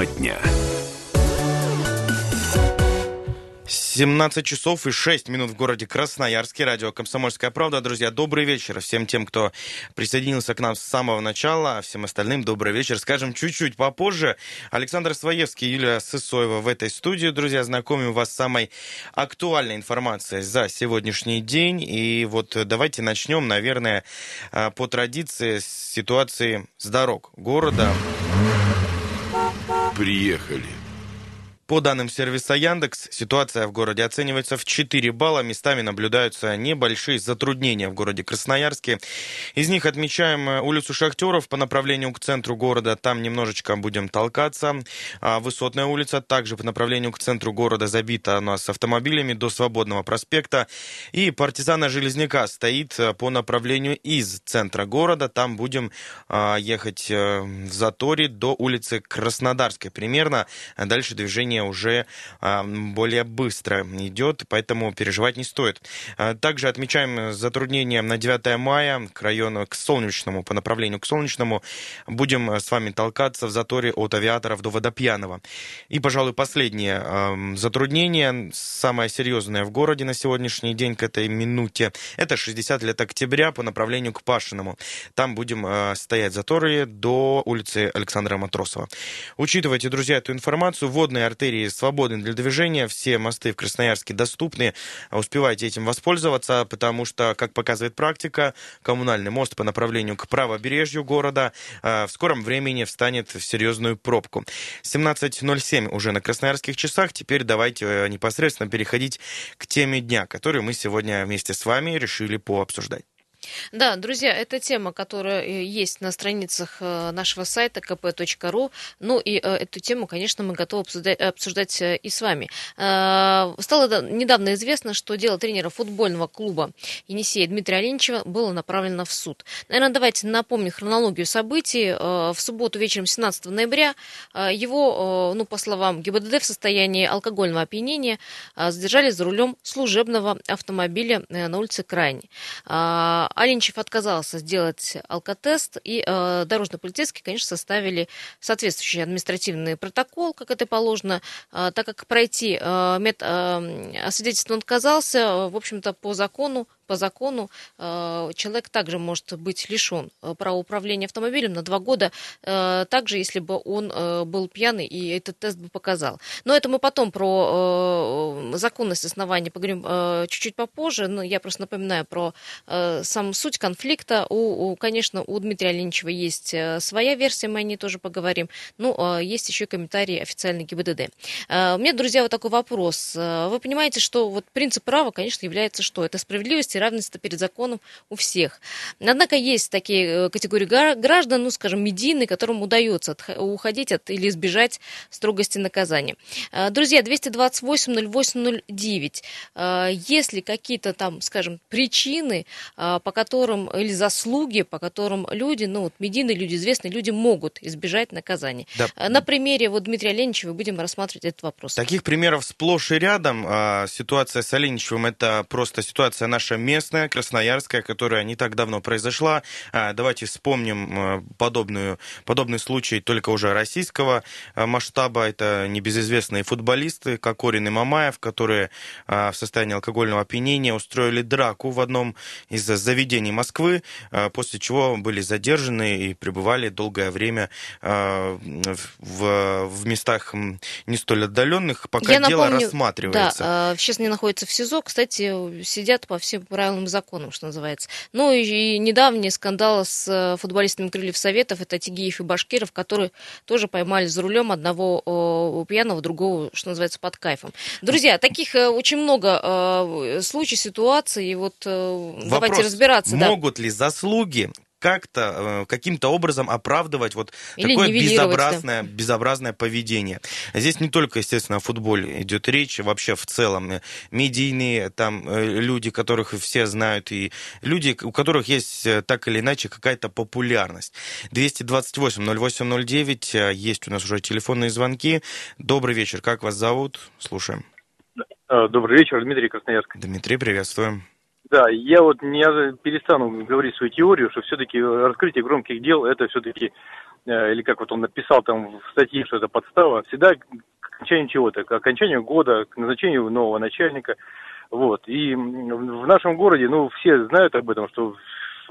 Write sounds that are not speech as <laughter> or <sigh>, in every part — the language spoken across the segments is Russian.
Тема дня. 17 часов и 6 минут в городе Красноярске. Радио «Комсомольская правда». Друзья, добрый вечер всем тем, кто присоединился к нам с самого начала, а всем остальным добрый вечер. Скажем, чуть-чуть попозже. Александр Своевский и Юлия Сысоева в этой студии. Друзья, знакомим вас с самой актуальной информацией за сегодняшний день. И вот давайте начнем, наверное, а, по традиции с ситуации с дорог города. Приехали. По данным сервиса Яндекс, ситуация в городе оценивается в 4 балла. Местами наблюдаются небольшие затруднения в городе Красноярске. Из них отмечаем э, улицу Шахтеров по направлению к центру города. Там немножечко будем толкаться. А Высотная улица также по направлению к центру города забита у нас автомобилями до Свободного проспекта. И партизана Железняка стоит э, по направлению из центра города. Там будем а, ехать э, в заторе до улицы Краснодарской примерно. Дальше движение движение уже а, более быстро идет, поэтому переживать не стоит. А, также отмечаем затруднения на 9 мая к району, к Солнечному, по направлению к Солнечному. Будем с вами толкаться в заторе от авиаторов до Водопьяного. И, пожалуй, последнее а, затруднение, самое серьезное в городе на сегодняшний день к этой минуте, это 60 лет октября по направлению к Пашиному. Там будем стоять заторы до улицы Александра Матросова. Учитывайте, друзья, эту информацию. Водные артерии артерии свободны для движения, все мосты в Красноярске доступны, успевайте этим воспользоваться, потому что, как показывает практика, коммунальный мост по направлению к правобережью города э, в скором времени встанет в серьезную пробку. 17.07 уже на красноярских часах, теперь давайте э, непосредственно переходить к теме дня, которую мы сегодня вместе с вами решили пообсуждать. Да, друзья, это тема, которая э, есть на страницах э, нашего сайта kp.ru. Ну и э, эту тему, конечно, мы готовы обсуждать, и с вами. Стало недавно известно, что дело тренера футбольного клуба Енисея Дмитрия Оленичева было направлено в суд. Наверное, давайте напомним хронологию событий. В субботу вечером 17 ноября его, ну, по словам ГИБДД, в состоянии алкогольного опьянения задержали за рулем служебного автомобиля на улице Крайней. Алинчев отказался сделать алкотест, и э, дорожно-полицейские, конечно, составили соответствующий административный протокол, как это положено, э, так как пройти э, мед, э, освидетельство он отказался, в общем-то, по закону по закону э, человек также может быть лишен э, права управления автомобилем на два года, э, также если бы он был пьяный и этот тест бы показал. Но это мы потом про законность оснований поговорим чуть-чуть попозже. Но я просто напоминаю про сам суть конфликта. У, конечно, у Дмитрия Леничева есть своя версия, мы о ней тоже поговорим. Ну, есть еще комментарии официальной ГИБДД. У меня, друзья, вот такой вопрос. Вы понимаете, что вот принцип права, конечно, является что? Это справедливость и равенство перед законом у всех. Однако есть такие э, категории граждан, ну, скажем, медийные, которым удается уходить от или избежать строгости наказания. Э, друзья, 228-08-09. Э, есть ли какие-то там, скажем, причины, по которым, или заслуги, по которым люди, ну, вот медийные люди, известные люди могут избежать наказания? Да. На примере вот Дмитрия Леничева будем рассматривать этот вопрос. Таких примеров сплошь и рядом. А, ситуация с Оленичевым – это просто ситуация наша местная, красноярская, которая не так давно произошла. А, давайте вспомним а, подобную, подобный случай только уже российского а, масштаба. Это небезызвестные футболисты Кокорин и Мамаев, которые в состоянии алкогольного опьянения устроили драку в одном из заведений Москвы, после чего были задержаны и пребывали долгое время в, в местах не столь отдаленных, пока Я дело напомню, рассматривается. Да, сейчас они находятся в СИЗО, кстати, сидят по всем правилам законам, что называется. Ну и, и недавний скандал с э, футболистами Крыльев Советов, это Тигиев и Башкиров, которые тоже поймали за рулем одного о, пьяного, другого, что называется, под кайфом. Друзья, таких э, очень много э, случаев, ситуаций, и вот Вопрос, давайте разбираться. Могут да. ли заслуги как-то, э, каким-то образом оправдывать вот Или такое безобразное, да. безобразное поведение. Здесь не только, естественно, о футболе идет речь, вообще в целом. Медийные там э, люди, которых все знают, и люди, у которых есть э, так или иначе какая-то популярность. 228-08-09, есть у нас уже телефонные звонки. Добрый вечер, как вас зовут? Слушаем. Добрый вечер, Дмитрий Красноярск. Дмитрий, приветствуем. Да, я вот не перестану говорить свою теорию, что все-таки раскрытие громких дел это все-таки, э, или как вот он написал там в статье, что это подстава, всегда к окончанию чего-то, к окончанию года, к назначению нового начальника. Вот. И в нашем городе, ну, все знают об этом, что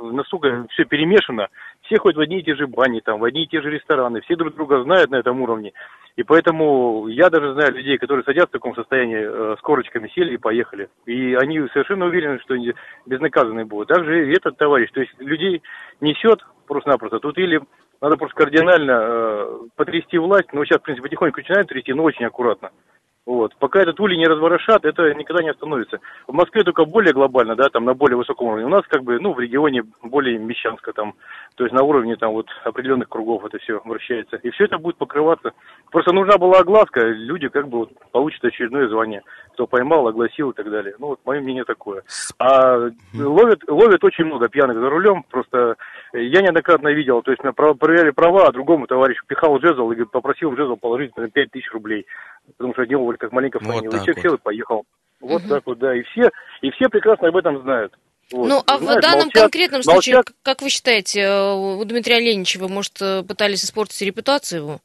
настолько все перемешано, все ходят в одни и те же бани, там, в одни и те же рестораны, все друг друга знают на этом уровне. И поэтому я даже знаю людей, которые садятся в таком состоянии, э, с корочками сели и поехали. И они совершенно уверены, что они безнаказанные будут. Также и этот товарищ, то есть людей несет просто-напросто. Тут или надо просто кардинально э, потрясти власть, но сейчас, в принципе, потихоньку начинают трясти, но очень аккуратно. Вот. Пока этот улей не разворошат, это никогда не остановится. В Москве только более глобально, да, там на более высоком уровне. У нас как бы, ну, в регионе более мещанско там, то есть на уровне там вот определенных кругов это все вращается. И все это будет покрываться. Просто нужна была огласка, люди как бы вот получат очередное звание. Кто поймал, огласил и так далее. Ну, вот мое мнение такое. А ловят, ловят очень много пьяных за рулем, просто я неоднократно видел, то есть меня проверяли права, а другому товарищу пихал жезл и попросил в жезл положить 5 тысяч рублей потому что делали как маленько фанил. Вот и человек вот. сел и поехал. Вот угу. так вот, да. И все, и все прекрасно об этом знают. Вот. Ну, а Знаешь, в данном молчат, конкретном случае, молчат. как вы считаете, э, у Дмитрия Леничева, может, э, пытались испортить репутацию его?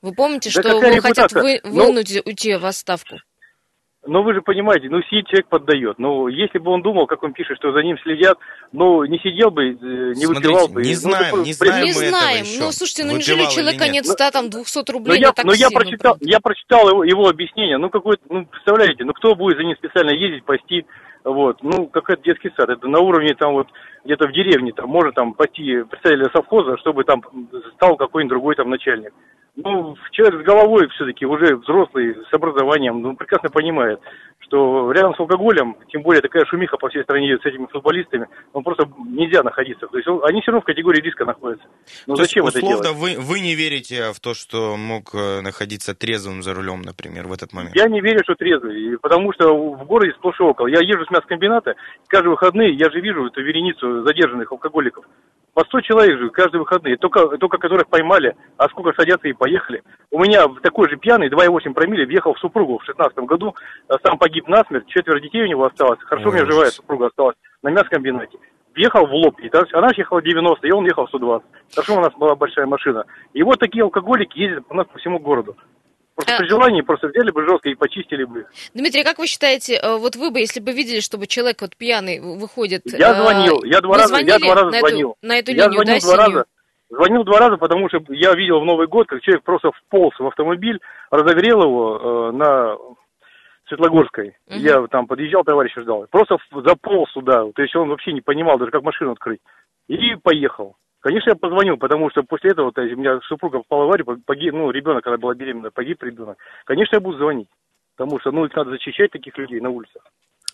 Вы помните, да что его хотят вы, ну, вынуть ну, уйти в отставку? Но вы же понимаете, ну сидит человек поддает. Ну, если бы он думал, как он пишет, что за ним следят, ну, не сидел бы, э, не Смотрите, выпивал бы. Не ну, знаем, не знаем Не знаем. Ну, слушайте, ну неужели человека нет 100, там, 200 рублей но на такси? Но я прочитал, я прочитал его, его объяснение. Ну, какой ну, представляете, ну, кто будет за ним специально ездить, пасти? Вот, ну, какой-то детский сад. Это на уровне там вот где-то в деревне, там, может там пойти представителя совхоза, чтобы там стал какой-нибудь другой там начальник ну, человек с головой все-таки уже взрослый, с образованием, ну, прекрасно понимает, что рядом с алкоголем, тем более такая шумиха по всей стране идет с этими футболистами, ну, просто нельзя находиться. То есть он, они все равно в категории риска находятся. Ну, зачем есть, условно, это делать? Вы, вы не верите в то, что мог э, находиться трезвым за рулем, например, в этот момент? Я не верю, что трезвый, потому что в городе сплошь и около. Я езжу с мясокомбината, каждые выходные я же вижу эту вереницу задержанных алкоголиков. По 100 человек же каждые выходные, только, только которых поймали, а сколько садятся и поехали. У меня такой же пьяный, 2,8 промилле, въехал в супругу в 16 году, а сам погиб насмерть, четверо детей у него осталось, хорошо Ой, у меня живая супруга осталась, на мясокомбинате. Въехал в лоб, и она ехала 90, и он ехал 120. Хорошо у нас была большая машина. И вот такие алкоголики ездят у нас по всему городу. Просто а... при желании просто взяли бы жестко и почистили бы. Дмитрий, как вы считаете, э, вот вы бы, если бы видели, чтобы человек вот пьяный выходит... Я э, звонил, я два раза, я два раза на звонил. Эту, на эту я линию, звонил да, два раза. Звонил два раза, потому что я видел в Новый год, как человек просто вполз в автомобиль, разогрел его э, на Светлогорской. Угу. Я там подъезжал, товарища ждал. Просто заполз туда. То есть он вообще не понимал даже, как машину открыть. И поехал. Конечно, я позвонил, потому что после этого, то есть, у меня супруга попала в аварию, погиб, ну, ребенок, когда была беременна, погиб ребенок. Конечно, я буду звонить, потому что, ну, их надо защищать таких людей на улицах.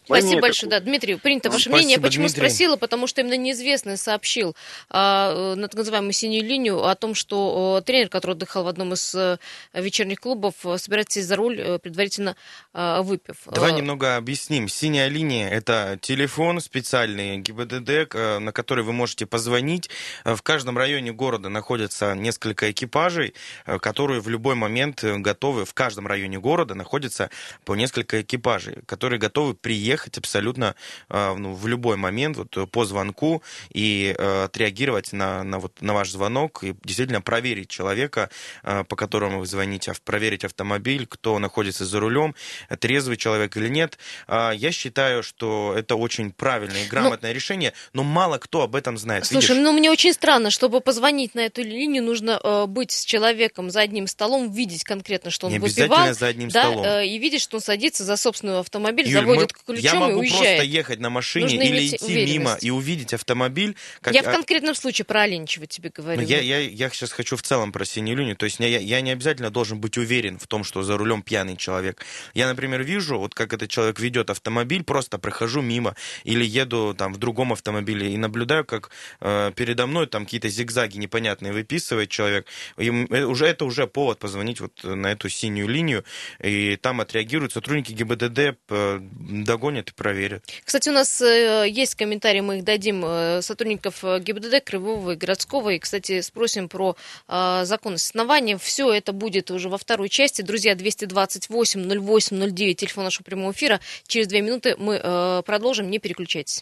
Спасибо большое, да, Дмитрий, принято ваше Спасибо, мнение. Почему Дмитрий. спросила? Потому что именно неизвестный сообщил а, на так называемую синюю линию о том, что а, тренер, который отдыхал в одном из а, вечерних клубов, собирается сесть за руль, а, предварительно а, выпив. Давай а, немного объясним. Синяя линия – это телефон специальный ГИБДД, на который вы можете позвонить. В каждом районе города находятся несколько экипажей, которые в любой момент готовы, в каждом районе города находится по несколько экипажей, которые готовы приехать приехать абсолютно э, ну, в любой момент вот, э, по звонку и э, отреагировать на, на, вот, на ваш звонок и действительно проверить человека, по которому вы звоните, проверить автомобиль, кто находится за рулем, трезвый человек или нет. Я считаю, что это очень правильное и ну, грамотное ну, решение, но мало кто об этом знает. Слушай, Видишь? ну мне очень странно, чтобы позвонить на эту линию, нужно быть с человеком за одним столом, видеть конкретно, что он Не выпивал, за одним да, столом. и видеть, что он садится за собственный автомобиль, Юль, заводит мы, ключом я могу и уезжает. просто ехать на машине Нужно или идти мимо и увидеть автомобиль. Как... Я в конкретном случае про Оленичева тебе говорю. Ну, я, я, я сейчас хочу в целом про синюю линию. То есть я, я не обязательно должен быть уверен в том, что за рулем пьяный человек. Я, например, вижу, вот как этот человек ведет автомобиль, просто прохожу мимо или еду там в другом автомобиле и наблюдаю, как э, передо мной там какие-то зигзаги непонятные выписывает человек. И э, уже, это уже повод позвонить вот на эту синюю линию, и там отреагируют сотрудники ГИБДД, догонят догонят и проверят. Кстати, у нас э, есть комментарии, мы их дадим э, сотрудников э, ГИБДД Кривого и Городского. И, кстати, спросим про законность основания. Все это будет уже во второй части. Друзья, 228 08 09, телефон нашего прямого эфира. Через две минуты мы продолжим, не переключайтесь.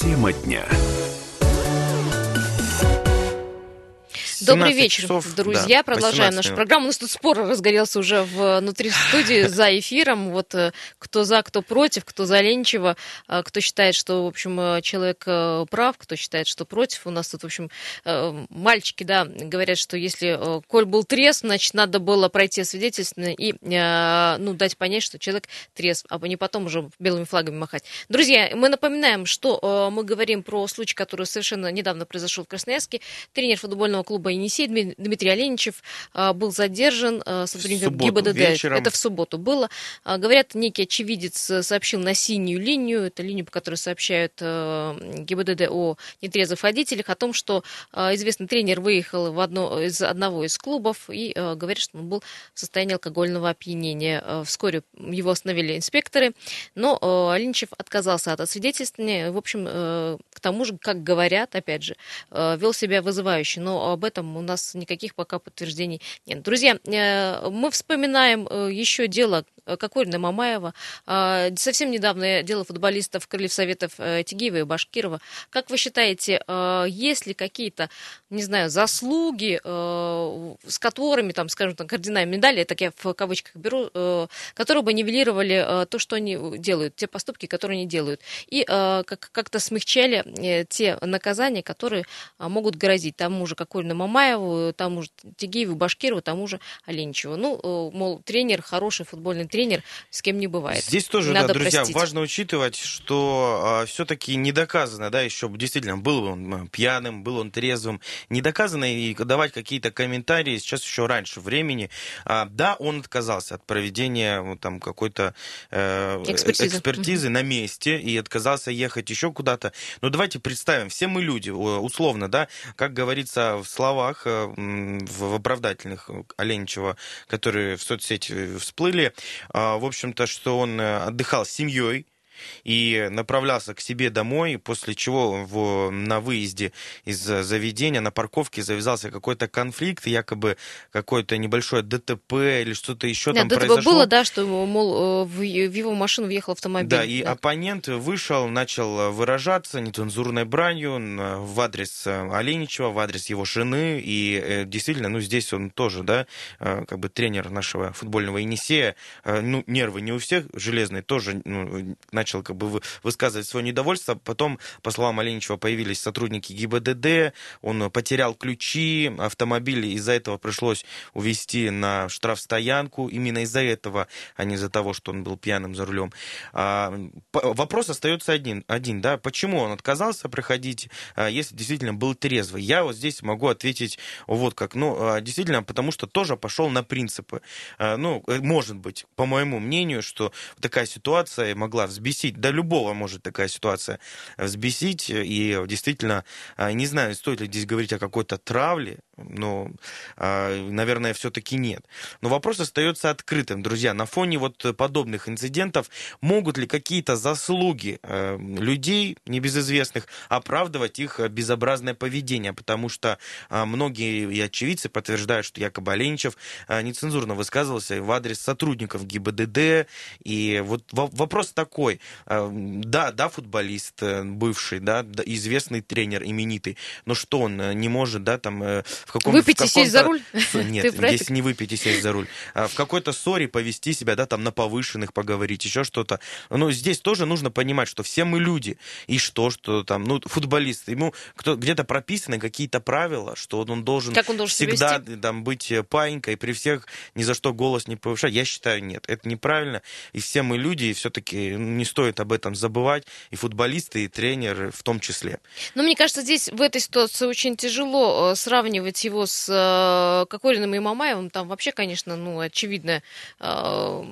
Тема дня. Добрый вечер, часов, друзья. Да, Продолжаем нашу программу. У нас тут спор разгорелся уже внутри студии <laughs> за эфиром. Вот э, кто за, кто против, кто за Ленчева, э, кто считает, что, в общем, э, человек прав, кто считает, что против. У нас тут, в общем, мальчики, да, говорят, что если Коль был трезв, значит, надо было пройти свидетельственно и, ну, дать понять, что человек трезв, а не потом уже белыми флагами махать. Друзья, мы напоминаем, что мы говорим про случай, который совершенно недавно произошел в Красноярске. Тренер футбольного клуба Енисей Дмитрий Оленичев а, был задержан а, сотрудником ГИБДД. Вечером. Это в субботу было. А, говорят, некий очевидец э, сообщил на синюю линию, это линию, по которой сообщают э, ГИБДД о нетрезвых водителях, о том, что известный тренер выехал в одно, из одного из клубов и говорит, что он был в состоянии алкогольного опьянения. Вскоре его остановили инспекторы, но Оленичев отказался от освидетельствования. В общем, э, к тому же, как говорят, опять же, вел себя вызывающе. Но об этом у нас никаких пока подтверждений нет. Друзья, э, мы вспоминаем э, еще дело Э, Кокорина Мамаева. А, совсем недавно дело футболистов Крыльев Советов Тигиева и Башкирова. Как вы считаете, есть ли какие-то, не знаю, заслуги, с которыми, там, скажем, там, кардинальные медали, так я в кавычках беру, которые бы нивелировали то, что они делают, те поступки, которые они делают, и как-то смягчали те наказания, которые могут грозить тому же Кокорину Мамаеву, тому же Тигиеву, Башкирову, тому же Оленичеву. Ну, мол, тренер, хороший футбольный тренер, с кем не бывает. Здесь тоже, Надо да, друзья, простить. важно учитывать, что а, все-таки не доказано, да, еще действительно, был он пьяным, был он трезвым, не доказано и давать какие-то комментарии сейчас еще раньше времени. А, да, он отказался от проведения там какой-то э, экспертизы, экспертизы на месте и отказался ехать еще куда-то. Но давайте представим, все мы люди, условно, да, как говорится в словах э, в оправдательных Оленичева, которые в соцсети всплыли, а, в общем-то, что он э, отдыхал с семьей, и направлялся к себе домой, после чего в, на выезде из заведения, на парковке завязался какой-то конфликт, якобы какое-то небольшое ДТП или что-то еще да, там ДТП произошло. было, да, что, мол, э, в, в его машину въехал автомобиль. Да, и да. оппонент вышел, начал выражаться нецензурной бранью в адрес Оленичева, в адрес его жены, и э, действительно, ну, здесь он тоже, да, э, как бы тренер нашего футбольного Енисея, ну, нервы не у всех железные, тоже ну, начал начал как бы высказывать свое недовольство. Потом, по словам Оленичева, появились сотрудники ГИБДД, он потерял ключи, автомобиль из-за этого пришлось увезти на штрафстоянку. Именно из-за этого, а не из-за того, что он был пьяным за рулем. А, вопрос остается один, один, да, почему он отказался проходить, а, если действительно был трезвый? Я вот здесь могу ответить вот как, ну, а, действительно, потому что тоже пошел на принципы. А, ну, э, может быть, по моему мнению, что такая ситуация могла взбесить взбесить, да любого может такая ситуация взбесить, и действительно, а, не знаю, стоит ли здесь говорить о какой-то травле, но, а, наверное, все-таки нет. Но вопрос остается открытым, друзья. На фоне вот подобных инцидентов могут ли какие-то заслуги а, людей небезызвестных оправдывать их безобразное поведение? Потому что многие и очевидцы подтверждают, что якобы Оленичев нецензурно высказывался в адрес сотрудников ГИБДД. И вот вопрос такой. Да, да, футболист э, бывший, да, известный тренер, именитый, но что он э, не может, да, там э, в каком-то... Выпить и сесть за руль? <laughs> Нет, здесь не выпить и сесть за руль. А в какой-то ссоре повести себя, да, там на повышенных поговорить, еще что-то. Но здесь тоже нужно понимать, что все мы люди. И что, что там, ну, футболист, ему кто, где-то прописаны какие-то правила, что он должен, как он должен всегда там, быть паинькой, при всех ни за что голос не повышать. Я считаю, нет, это неправильно. И все мы люди, и все-таки не стоит об этом забывать, и футболисты, и тренеры в том числе. Но мне кажется, здесь в этой ситуации очень тяжело э, сравнивать его с э, Кокориным и Мамаевым. Там вообще, конечно, ну, очевидно, э,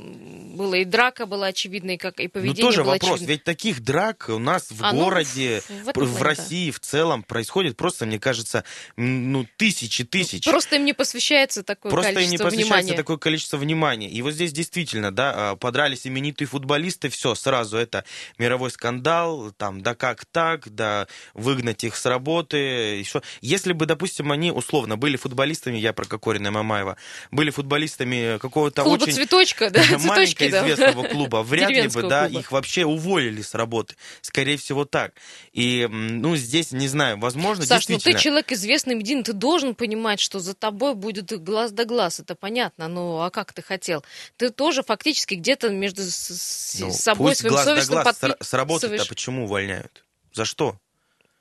было и драка была очевидной, как и Ну, поведение тоже было вопрос, очевидно. ведь таких драк у нас в А, ну, городе, в- в в, да. России в целом происходит просто, мне кажется, ну, тысячи тысяч. Просто им не посвящается такое Просто им не количество посвящается внимания. такое количество внимания. И вот здесь действительно, да, а, подрались именитые футболисты, все, сразу это мировой скандал, там, да как так, да выгнать их с работы. Еще. Если бы, допустим, они условно были футболистами, я про Кокорина и Мамаева, были футболистами какого-то Клуба очень цветочка, да, <laughs> маленького цветочки, да. известного клуба, <laughs> вряд ли бы, да, клуба. их вообще уволили с работы. Скорее всего, так. И, ну, здесь, не знаю, возможно, Саш, ну действительно... ты человек известный, медийный, ты должен понимать, что за тобой будет глаз да глаз, это понятно, ну а как ты хотел? Ты тоже фактически где-то между с- Ну, собой, своим глаз да глаз подпи- с, работы-то подписываешь. почему увольняют? За что?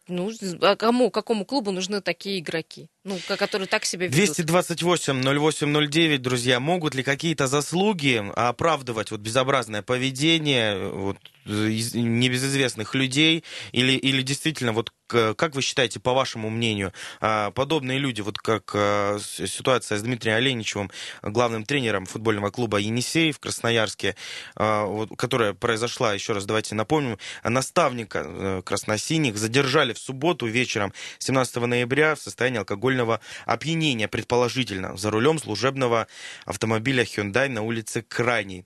Ну, а кому, какому клубу нужны такие игроки? Ну, ко- которые так себя ведут. 228-08-09, друзья, могут ли какие-то заслуги оправдывать вот безобразное поведение вот, небезызвестных людей? Или, или действительно, вот как вы считаете, по вашему мнению, а, подобные люди, вот как а, ситуация с Дмитрием Оленичевым, главным тренером футбольного клуба «Енисей» в Красноярске, а, вот, которая произошла, еще раз давайте напомним, наставника э, красносиних задержали в субботу вечером 17 ноября в состоянии алкогольного опьянения, предположительно, за рулем служебного автомобиля Hyundai на улице Крайней.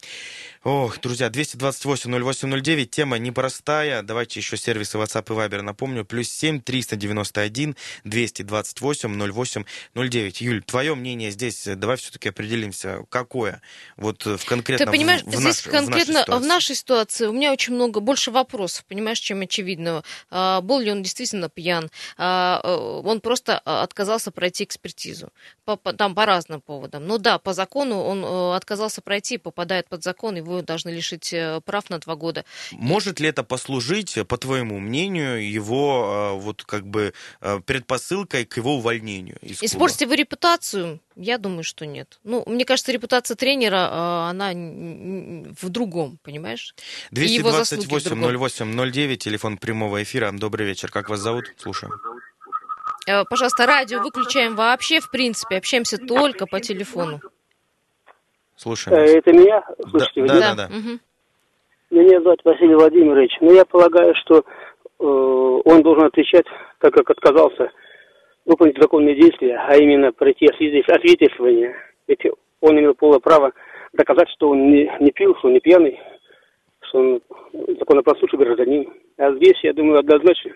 Ох, друзья, 228-08-09, тема непростая. Давайте еще сервисы WhatsApp и Viber напомню. Плюс 7 391 228 08 09. Юль, твое мнение здесь, э, давай все-таки определимся, какое? Вот э, в конкретно Ты понимаешь, в, в здесь наш- в конкретно нашей в ситуации. нашей ситуации у меня очень много, больше вопросов, понимаешь, чем очевидного. А, был ли он действительно пьян? А, э, он просто отказался пройти экспертизу. По, по- там по разным поводам. Ну да, по закону он отказался пройти, попадает под закон, его должны лишить э, прав на два года. Может ли это послужить, по твоему мнению, его э, вот как бы э, предпосылкой к его увольнению из клуба? Испортить его репутацию? Я думаю, что нет. Ну, мне кажется, репутация тренера, э, она в другом, понимаешь? И его заслуги в 228 другом. 08 09, телефон прямого эфира. Добрый вечер. Как вас зовут? Слушаем. Э, Пожалуйста, радио выключаем вообще, в принципе, общаемся только по телефону. Слушаем. Э, вас. Это меня, слушайте, вы да, не- да, да. мгм. меня зовут Василий Владимирович, но я полагаю, что э, он должен отвечать, так как отказался выполнить законные действия, а именно пройти освидетель- освидетельствование. Ведь он имел полное право доказать, что он не, не пил, что он не пьяный, что он законопослушный гражданин. А здесь, я думаю, однозначно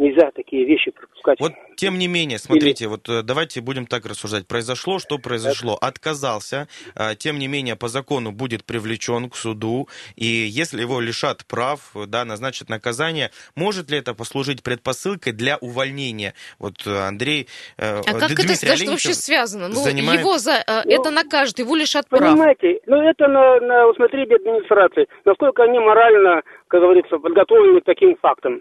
нельзя такие вещи пропускать. Вот, тем не менее, смотрите, вот э, давайте будем так рассуждать. Произошло, что произошло. Отказался, а, тем не менее, по закону будет привлечен к суду, и если его лишат прав, да, назначат наказание, может ли это послужить предпосылкой для увольнения? Вот э, Андрей... э, А как Дмитрий это Оленичев вообще связано? Ну, занимает- его за э, это накажут, его лишат прав. Понимаете, ну это на, на усмотрение администрации, насколько они морально, как говорится, подготовлены к таким фактам.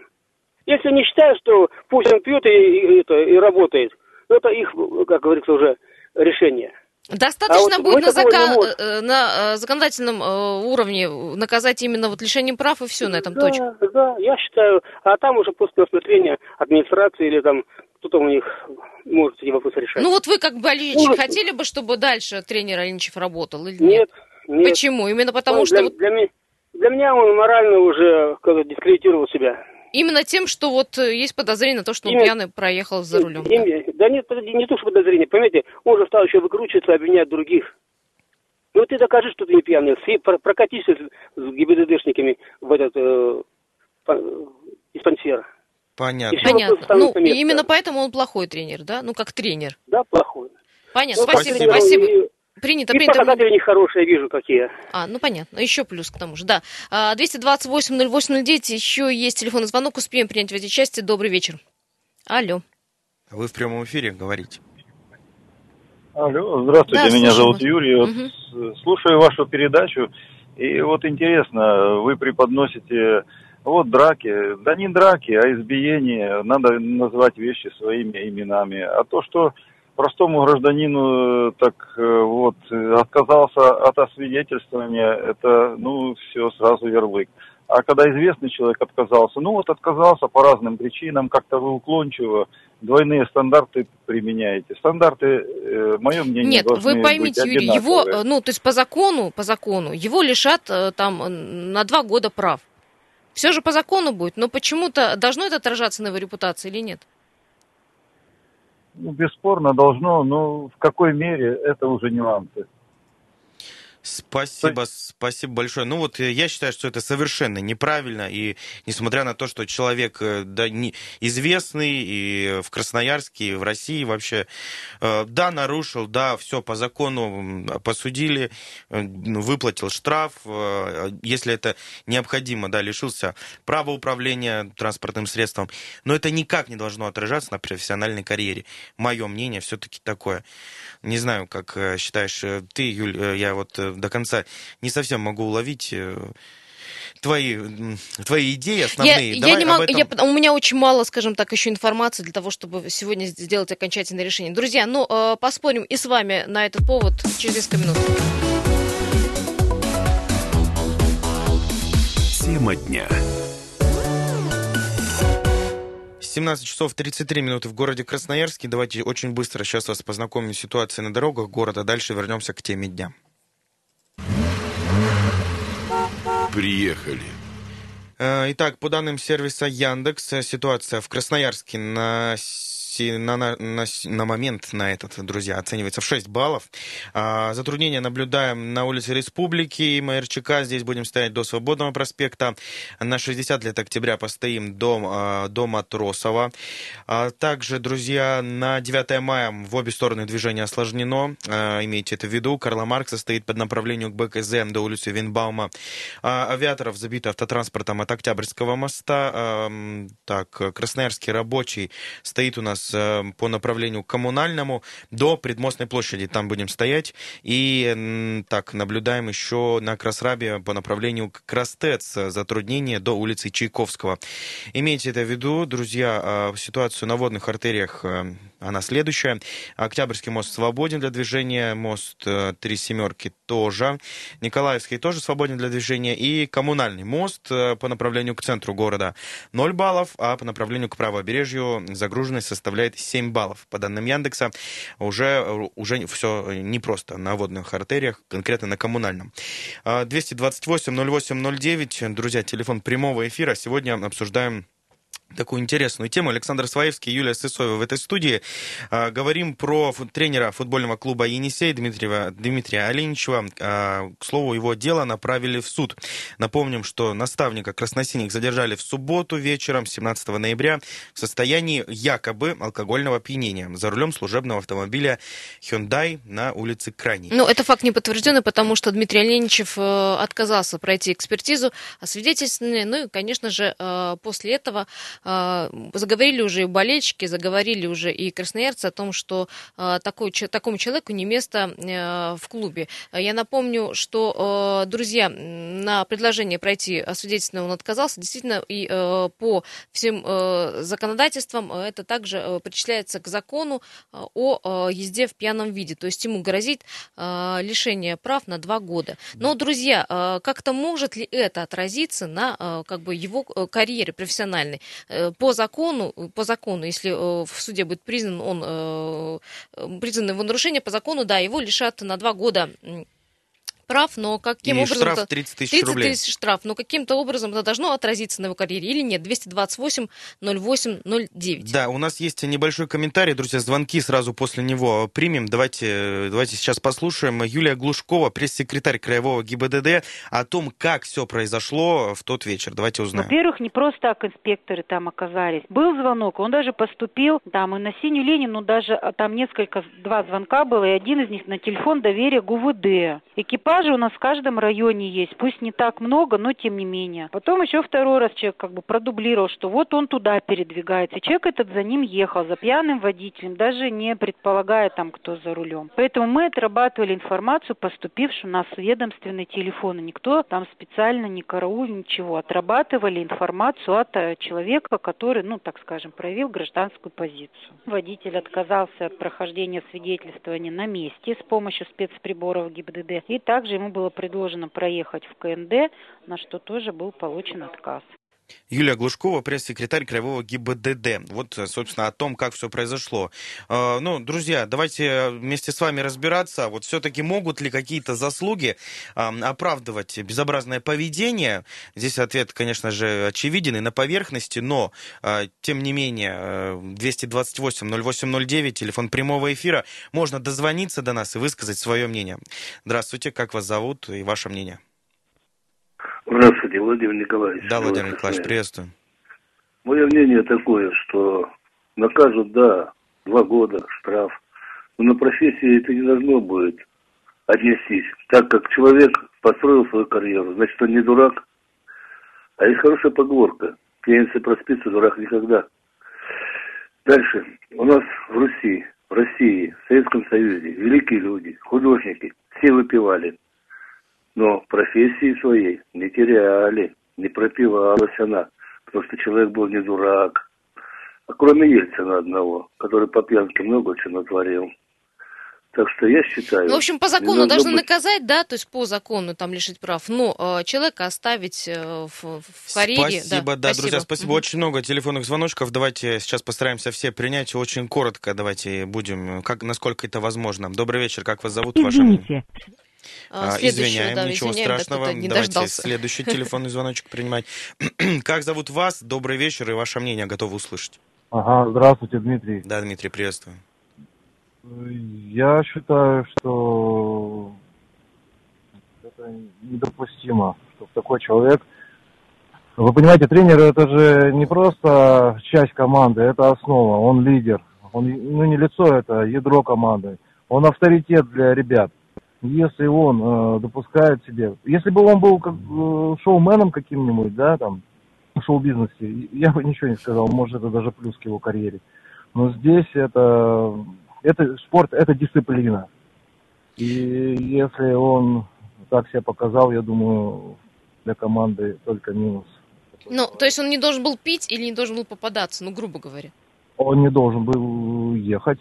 Если они считают, что пусть он пьет и, и, это, и работает, это их, как говорится, уже решение. Достаточно А вот будет на, не можем. э, на э, законодательном э, уровне наказать именно вот лишением прав и все на этом да, точка. да, я считаю, а там уже после усмотрения администрации или там кто-то у них может эти вопросы решать. Ну вот вы как болельщик хотели бы, чтобы дальше тренер Оленичев работал или нет? нет, нет. Почему? Именно потому Он что для, вот для, ми- для меня он морально уже как бы, дискредитировал себя. Именно тем, что вот э, есть подозрение на то, что он Именно- пьяный проехал за рулем. да. Им- да нет, не то, что подозрение, понимаете, он же стал еще выкручиваться, обвинять других. Ну ты докажи, что ты не пьяный, прокатись с, с ГИБДДшниками в этот э, по- диспансер. Понятно. И. Понятно. Ну, место. именно поэтому он плохой тренер, да? Ну, как тренер. Да, плохой. Понятно. Ну, спасибо, спасибо. спасибо. Принято, и принято. показатели нехорошие, вижу, какие. А, ну понятно. Еще плюс к тому же, да. А, 228-08-09, еще есть телефонный звонок, успеем принять в эти части. Добрый вечер. Алло. Вы в прямом эфире говорите. Алло, здравствуйте, Да, меня зовут вас. Юрий. Вот с- слушаю вашу передачу, и вот интересно, вы преподносите вот драки, да не драки, а избиения, надо называть вещи своими именами. А то, что простому гражданину э, так э, вот отказался от освидетельствования, это, ну, все, сразу ярлык. А когда известный человек отказался, ну вот отказался по разным причинам, как-то вы уклончиво, двойные стандарты применяете. Стандарты, э, мое мнение, Нет, вы поймите, Юрий, его, э, ну, то есть по закону, по закону, его лишат там на два года прав. Все же по закону будет, но почему-то должно это отражаться на его репутации или нет? Бесспорно должно, но в какой мере, это уже нюансы. Спасибо, спасибо большое. Ну вот э, я считаю, что это совершенно неправильно, и несмотря на то, что человек э, да, не, известный и в Красноярске, и в России вообще, э, да, нарушил, да, все по закону посудили, ну, выплатил штраф, если это необходимо, да, лишился права управления транспортным средством, но это никак не должно отражаться на профессиональной карьере. Мое мнение все-таки такое. Не знаю, как считаешь ты, Юль, я вот до конца не совсем могу уловить э, твои, твои идеи Я, основные. я Давай не об могу, этом- я- у меня очень мало, скажем так, еще информации для того, чтобы сегодня сделать окончательное решение. Друзья, ну, э, поспорим и с вами на этот повод через несколько минут. Тема дня. 17 часов 33 минуты в городе Красноярске. Давайте очень быстро сейчас вас познакомим с ситуацией на дорогах города. Дальше вернемся к теме дня. Приехали. Э, Итак, по данным сервиса Яндекс, э, ситуация в Красноярске на, на, на, на на момент на этот, друзья, оценивается в 6 баллов. А, Затруднения наблюдаем на улице Республики и МРЧК. Здесь будем стоять до Свободного проспекта. На 60 лет октября постоим до, а, до Матросова. А Также, друзья, на 9 мая в обе стороны движение осложнено. А, Имейте это в виду. Карла Маркса стоит под направлением к БКЗ до улицы Винбаума. А, Авиаторов забито автотранспортом от Октябрьского моста. Ам, Так, Красноярский рабочий стоит у нас э, по направлению к Коммунальному до Предмостной площади. Там будем стоять. И так, наблюдаем еще на Красрабе по направлению к Крастец. Затруднение до улицы Чайковского. Имейте это в виду, друзья, а, ситуацию на водных артериях, э, она следующая. Октябрьский мост свободен для движения, мост э, Три Семерки тоже. Николаевский тоже свободен для движения. И коммунальный мост э, по направлению к центру города 0 баллов, а по направлению к правобережью загруженность составляет 7 баллов. По данным Яндекса, уже, уже все непросто на водных артериях, конкретно на коммунальном. А, 228-08-09, друзья, телефон прямого эфира. Сегодня обсуждаем такую интересную тему. Александр Сваевский, Юлия Сысоева в этой студии. А, говорим про тренера футбольного клуба «Енисей» Дмитрия, Дмитрия Оленичева. А, к слову, его дело направили в суд. Напомним, что наставника красносиних задержали в субботу вечером, 17 ноября, в состоянии якобы алкогольного опьянения за рулем служебного автомобиля Hyundai на улице Крайней. Ну, это факт не подтвержденный, потому что Дмитрий Оленичев э, отказался пройти экспертизу, освидетельствование. Ну и, конечно же, э, после этого заговорили уже и болельщики, заговорили уже и красноярцы о том, что э, такой, такому человеку не место э, в клубе. Я напомню, что, э, друзья, на предложение пройти освидетельствование он отказался. Действительно, и э, по всем э, законодательствам э, это также э, причисляется к закону э, о э, езде в пьяном виде. То есть ему грозит э, лишение прав на два года. Но, друзья, э, как-то может ли это отразиться на э, как бы его э, карьере профессиональной? Э, По закону, по закону, если э, в суде будет признан он э, признано его нарушение, по закону, да, его лишат на два года прав, но каким И образом... штраф это- 30 тысяч 30 рублей. тысяч штраф, но каким-то образом это должно отразиться на его карьере или нет? 228 08 09. Да, у нас есть небольшой комментарий, друзья, звонки сразу после него примем. Давайте, давайте сейчас послушаем. Юлия Глушкова, пресс-секретарь Краевого ГИБДД, о том, как все произошло в тот вечер. Давайте узнаем. Во-первых, не просто так инспекторы там оказались. Был звонок, он даже поступил там и на Синюю Ленину даже а, там несколько, два звонка было, и один из них на телефон доверия ГУВД. Экипажи у нас в каждом районе есть, пусть не так много, но тем не менее. Потом еще второй раз человек как бы продублировал, что вот он туда передвигается. Человек этот за ним ехал, за пьяным водителем, даже не предполагая там, кто за рулем. Поэтому мы отрабатывали информацию, поступившую на ведомственный телефон. И никто там специально не караул, ничего. Отрабатывали информацию от э, человека, который, ну, так скажем, проявил гражданскую позицию. Водитель отказался от прохождения свидетельствования на месте с помощью спецприборов ГИБДД и также Также ему было предложено проехать в КНД, на что тоже был получен отказ. Юлия Глушкова, пресс-секретарь Краевого ГИБДД. Вот, собственно, о том, как все произошло. А, ну, друзья, давайте вместе с вами разбираться. Вот все-таки могут ли какие-то заслуги оправдывать безобразное поведение? Здесь ответ, конечно же, очевиден и на поверхности, но, тем не менее, 228-0809, телефон прямого эфира, можно дозвониться до нас и высказать свое мнение. Здравствуйте, как вас зовут и ваше мнение? Здравствуйте, Владимир Николаевич. Да, Владимир Николаевич, приветствую. Мое мнение такое, что накажут, да, два года штраф, но на профессии это не должно будет отнестись, так как человек построил свою карьеру, значит, он не дурак. А есть хорошая поговорка, пьяница проспится, дурак никогда. Дальше, у нас в Руси, в России, в Советском Союзе великие люди, художники, все выпивали – но профессии своей не теряли, не пропивалась она, потому что человек был не дурак. А кроме Ельцина одного, который по пьянке много чего натворил. Так что я считаю... Ну, в общем, по закону должны быть... наказать, да, то есть по закону там лишить прав, но э, человека оставить э, в, в карьере... Спасибо, да, да спасибо. друзья, спасибо. Угу. Очень много телефонных звоночков. Давайте сейчас постараемся все принять. Очень коротко давайте будем, как, насколько это возможно. Добрый вечер, как вас зовут? Извините. Ваше а, извиняем, да, ничего извиняем, страшного. Не Давайте дождался. следующий <laughs> телефонный звоночек принимать. <clears throat> как зовут вас? Добрый вечер и ваше мнение готовы услышать. Ага, здравствуйте, Дмитрий. Да, Дмитрий, приветствую. Я считаю, что это недопустимо, чтобы такой человек... Вы понимаете, тренер это же не просто часть команды, это основа, он лидер. Он, ну, не лицо, это ядро команды. Он авторитет для ребят если он э, допускает себе, если бы он был как, э, шоуменом каким-нибудь, да, там, в шоу-бизнесе, я бы ничего не сказал, может, это даже плюс к его карьере. Но здесь это, это спорт, это дисциплина. И если он так себя показал, я думаю, для команды только минус. Ну, то есть он не должен был пить или не должен был попадаться, ну, грубо говоря? Он не должен был ехать.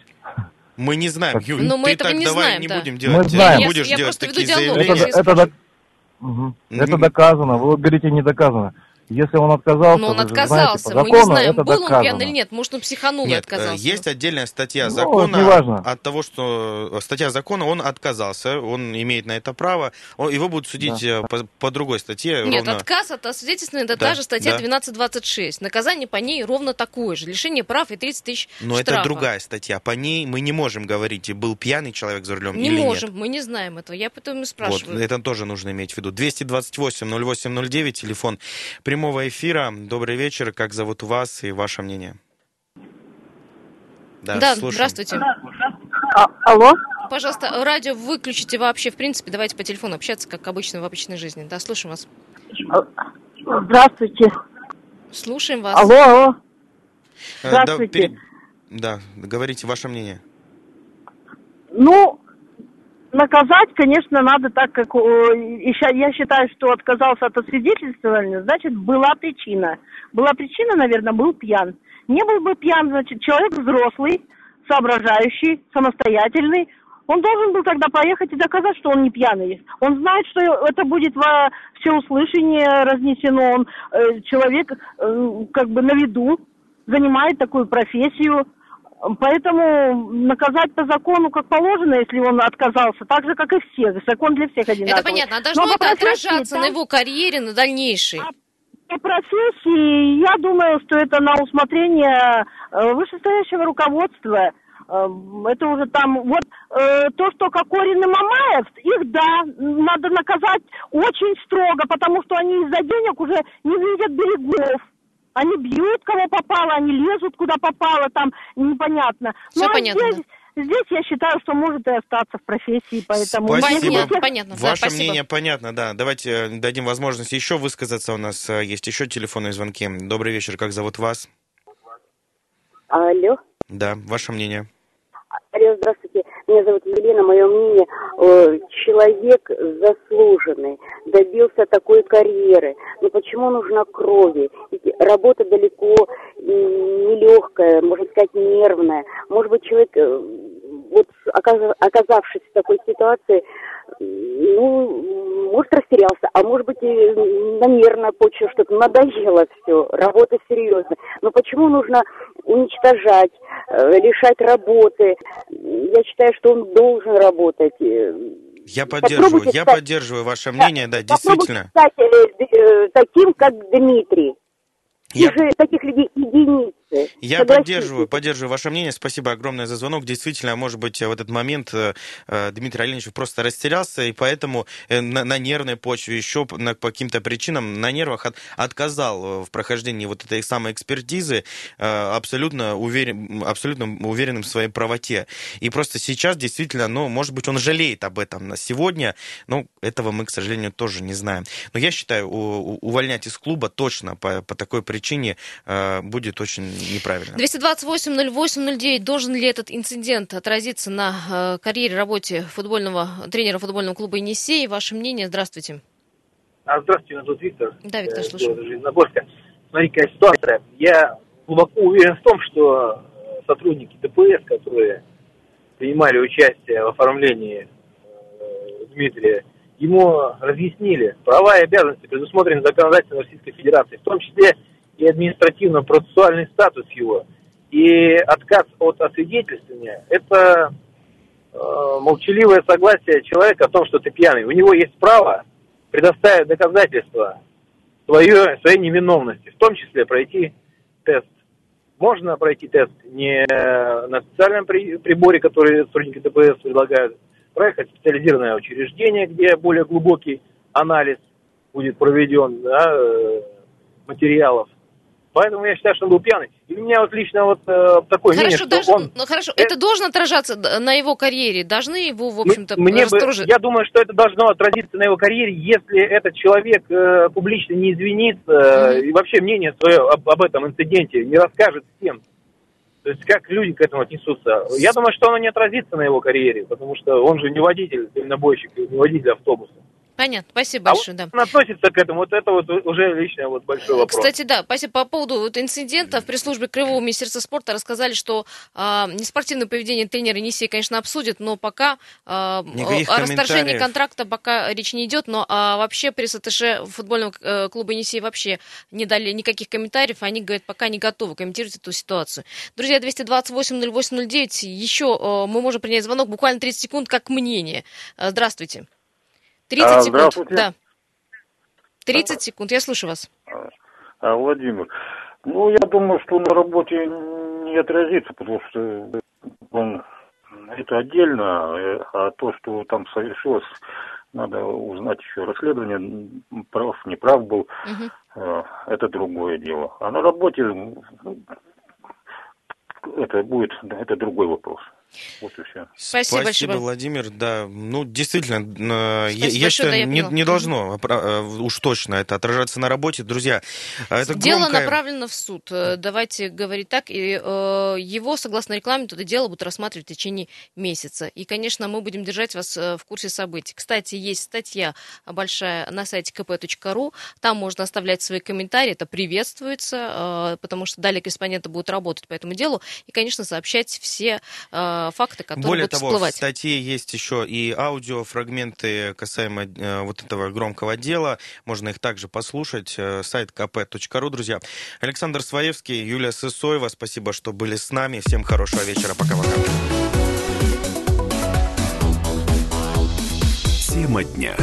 Мы не знаем, Юль, Но ну, мы ты так не давай знаем, не да. будем делать, мы знаем. не будешь я, делать я такие заявления. Это, это, угу. это доказано, вы говорите не доказано. Если он отказался, Но он отказался, знаете, по закону, мы не знаем, это был доказано. он пьян или нет. Может, он психанул нет, и отказался. Есть отдельная статья ну, закона от того, что э, статья закона, он отказался, он имеет на это право, он, его будут судить да. Э, по, по другой статье. Нет, ровно... отказ от освидетельствования, это да, та же статья да. 1226. Наказание по ней ровно такое же, лишение прав и 30 тысяч Но штрафа. это другая статья, по ней мы не можем говорить, был пьяный человек за рулем не или можем, нет. мы не знаем этого, я потом и спрашиваю. Вот, это тоже нужно иметь в виду. 228 0809, телефон прямого эфира. Добрый вечер, как зовут вас и ваше мнение? Да, да здравствуйте. А, алло? Пожалуйста, радио выключите вообще, в принципе, давайте по телефону общаться, как обычно в обычной жизни. Да, слушаем вас. Здравствуйте. Слушаем вас. Алло, алло. Э, Здравствуйте. Да, да, говорите ваше мнение. Ну, наказать, конечно, надо так, как я считаю, что отказался от освидетельствования, значит, была причина. Была причина, наверное, был пьян. Не был бы пьян, значит, человек взрослый, соображающий, самостоятельный, он должен был тогда поехать и доказать, что он не пьяный. Он знает, что это будет во всеуслышание разнесено. Он э, человек э, как бы на виду, занимает такую профессию, Поэтому наказать по закону как положено, если он отказался, так же, как и все. Закон для всех одинаковый. Это понятно. А должно Но это отражаться да? на его карьере, на дальнейшей? А по профессии, я думаю, что это на усмотрение э, вышестоящего руководства. Э, это уже там, вот э, то, что Кокорин и Мамаев, их, да, надо наказать очень строго, потому что они из-за денег уже не видят берегов. Они бьют кого попало, они лезут куда попало, там непонятно. Все ну, а понятно. Здесь, здесь я считаю, что может и остаться в профессии, поэтому... Спасибо. Понятно, понятно. Ваше да, спасибо. мнение понятно, да. Давайте э, дадим возможность еще высказаться. У нас э, есть еще телефонные звонки. Добрый вечер, как зовут вас? Алло. Да, ваше мнение. Алло, здравствуйте. Меня зовут Елена. Мое мнение, э, человек заслуженный, добился такой карьеры. Но почему нужна крови? Ведь работа далеко нелегкая, можно сказать, нервная. Может быть, человек э, вот оказавшись в такой ситуации, ну, может, растерялся, а может быть, и нервной почве что-то надоело все, работа серьезная. Но почему нужно уничтожать, лишать работы? Я считаю, что он должен работать. Я поддерживаю, я стать, поддерживаю ваше мнение, да, да действительно. стать э, э, таким, как Дмитрий. Я... же таких людей единицы. Я поддерживаю, поддерживаю ваше мнение. Спасибо огромное за звонок. Действительно, может быть, в этот момент э, э, Дмитрий Оленичев просто растерялся, и поэтому э, на, на нервной почве еще на, по каким-то причинам на нервах от, отказал в прохождении вот этой самой экспертизы, абсолютно, уверен, абсолютно уверенным в своей правоте. И просто сейчас действительно, ну, может быть, он жалеет об этом на сегодня, но этого мы, к сожалению, тоже не знаем. Но я считаю, увольнять из клуба точно по, по такой причине будет очень неправильно. 228-08-09. Должен ли этот инцидент отразиться на э, карьере, работе футбольного тренера футбольного клуба «Енисей»? Ваше мнение? Здравствуйте. А, здравствуйте, меня зовут Виктор. Да, Виктор, э, слушаю. Железногорска. Смотри, какая ситуация. Я глубоко уверен в том, что э, сотрудники ДПС, которые принимали участие в оформлении э, Дмитрия, ему разъяснили права и обязанности, предусмотренные законодательством Российской Федерации, в том числе и административно-процессуальный статус его. И отказ от освидетельствования – это э, молчаливое согласие человека о том, что ты пьяный. У него есть право предоставить доказательства свое, своей невиновности, в том числе пройти тест. Можно пройти тест не на специальном при, приборе, который сотрудники ДПС предлагают, проехать специализированное учреждение, где более глубокий анализ будет проведен да, э, материалов Поэтому я считаю, что он был пьяный. И у меня вот лично вот э, такое хорошо, мнение, что даже, он... Ну, хорошо, это должно отражаться на его карьере? Должны его, в общем-то, Мне бы, Я думаю, что это должно отразиться на его карьере, если этот человек э, публично не извинится э, и вообще мнение свое об, об этом инциденте не расскажет всем. То есть как люди к этому отнесутся. Я думаю, что оно не отразится на его карьере, потому что он же не водитель, дальнобойщик, не водитель автобуса. Понятно, спасибо а большое, вот да. относится к этому, вот это вот уже лично вот большой вопрос. Кстати, да, спасибо по поводу вот инцидента в пресс-службе Кривого Министерства спорта рассказали, что э, неспортивное поведение тренера Енисея, конечно, обсудят, но пока э, о расторжении контракта пока речь не идет, но а вообще пресс-атташе футбольного э, клуба Енисей вообще не дали никаких комментариев, они говорят, пока не готовы комментировать эту ситуацию. Друзья, 228-08-09, еще э, мы можем принять звонок буквально 30 секунд как мнение. Э, здравствуйте. 30 а, секунд. Да. 30 секунд, я слушаю вас. А, Владимир, ну, я думаю, что на работе не отразится, потому что он это отдельно, а то, что там совершилось, надо узнать еще расследование, прав, не прав был, угу. это другое дело. А на работе это будет, это другой вопрос. Вот и все. Спасибо, Спасибо Владимир. Да, ну, действительно, э, Спасибо я, я считаю, да, не, не должно э, уж точно это отражаться на работе. Друзья, это Дело громкое... направлено в суд. Э, давайте говорить так. И э, его, согласно рекламе, это дело будут рассматривать в течение месяца. И, конечно, мы будем держать вас в курсе событий. Кстати, есть статья большая на сайте kp.ru. Там можно оставлять свои комментарии. Это приветствуется, э, потому что далее корреспонденты будут работать по этому делу. И, конечно, сообщать все э, Э, факты, которые Более будут того, всплывать. в статье есть еще и аудиофрагменты касаемо э, вот этого громкого дела. Можно их также послушать. Э, сайт kp.ru, друзья. Александр Своевский, Юлия Сысоева, спасибо, что были с нами. Всем хорошего вечера. Пока-пока. Тема дня.